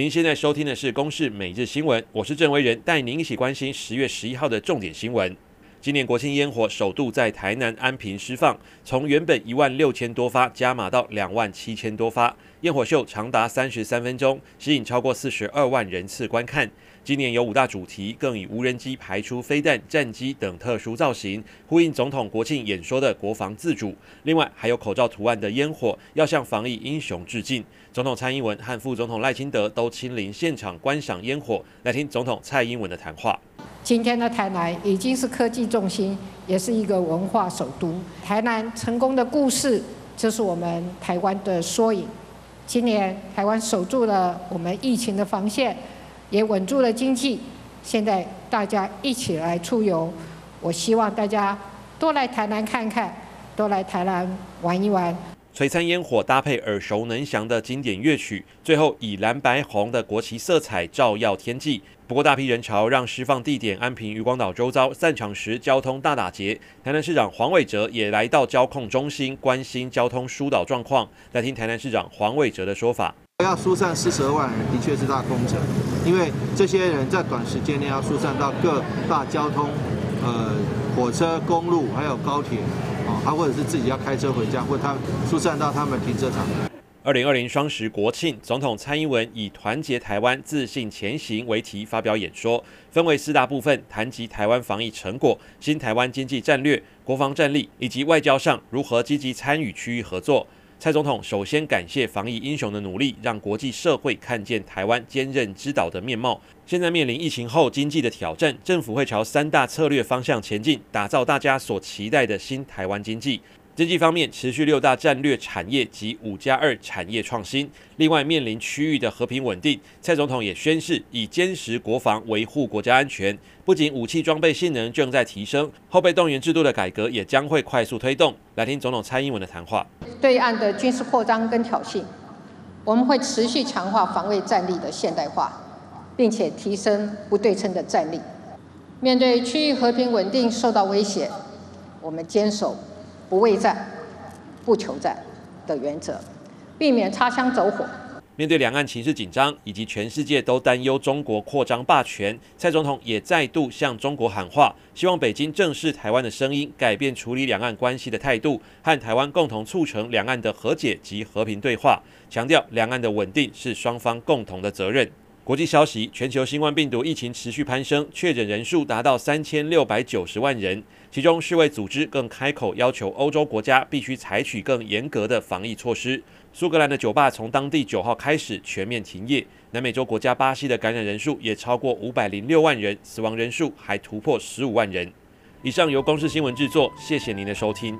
您现在收听的是《公视每日新闻》，我是郑维仁，带您一起关心十月十一号的重点新闻。今年国庆烟火首度在台南安平释放，从原本一万六千多发加码到两万七千多发，烟火秀长达三十三分钟，吸引超过四十二万人次观看。今年有五大主题，更以无人机排出飞弹、战机等特殊造型，呼应总统国庆演说的国防自主。另外，还有口罩图案的烟火，要向防疫英雄致敬。总统蔡英文和副总统赖清德都亲临现场观赏烟火。来听总统蔡英文的谈话。今天的台南已经是科技中心，也是一个文化首都。台南成功的故事，就是我们台湾的缩影。今年台湾守住了我们疫情的防线。也稳住了经济。现在大家一起来出游，我希望大家多来台南看看，多来台南玩一玩。璀璨烟火搭配耳熟能详的经典乐曲，最后以蓝白红的国旗色彩照耀天际。不过大批人潮让释放地点安平渔光岛周遭散场时交通大打结。台南市长黄伟哲也来到交控中心关心交通疏导状况。来听台南市长黄伟哲的说法。要疏散四十二万人，的确是大工程，因为这些人在短时间内要疏散到各大交通，呃，火车、公路还有高铁，他或者是自己要开车回家，或者他疏散到他们停车场。二零二零双十国庆，总统蔡英文以“团结台湾，自信前行”为题发表演说，分为四大部分，谈及台湾防疫成果、新台湾经济战略、国防战力以及外交上如何积极参与区域合作。蔡总统首先感谢防疫英雄的努力，让国际社会看见台湾坚韧之岛的面貌。现在面临疫情后经济的挑战，政府会朝三大策略方向前进，打造大家所期待的新台湾经济。经济方面，持续六大战略产业及五加二产业创新。另外，面临区域的和平稳定，蔡总统也宣示以坚实国防维护国家安全。不仅武器装备性能正在提升，后备动员制度的改革也将会快速推动。来听总统蔡英文的谈话。对岸的军事扩张跟挑衅，我们会持续强化防卫战力的现代化，并且提升不对称的战力。面对区域和平稳定受到威胁，我们坚守。不畏战、不求战的原则，避免擦枪走火。面对两岸情势紧张，以及全世界都担忧中国扩张霸权，蔡总统也再度向中国喊话，希望北京正视台湾的声音，改变处理两岸关系的态度，和台湾共同促成两岸的和解及和平对话，强调两岸的稳定是双方共同的责任。国际消息：全球新冠病毒疫情持续攀升，确诊人数达到三千六百九十万人。其中，世卫组织更开口要求欧洲国家必须采取更严格的防疫措施。苏格兰的酒吧从当地九号开始全面停业。南美洲国家巴西的感染人数也超过五百零六万人，死亡人数还突破十五万人。以上由公视新闻制作，谢谢您的收听。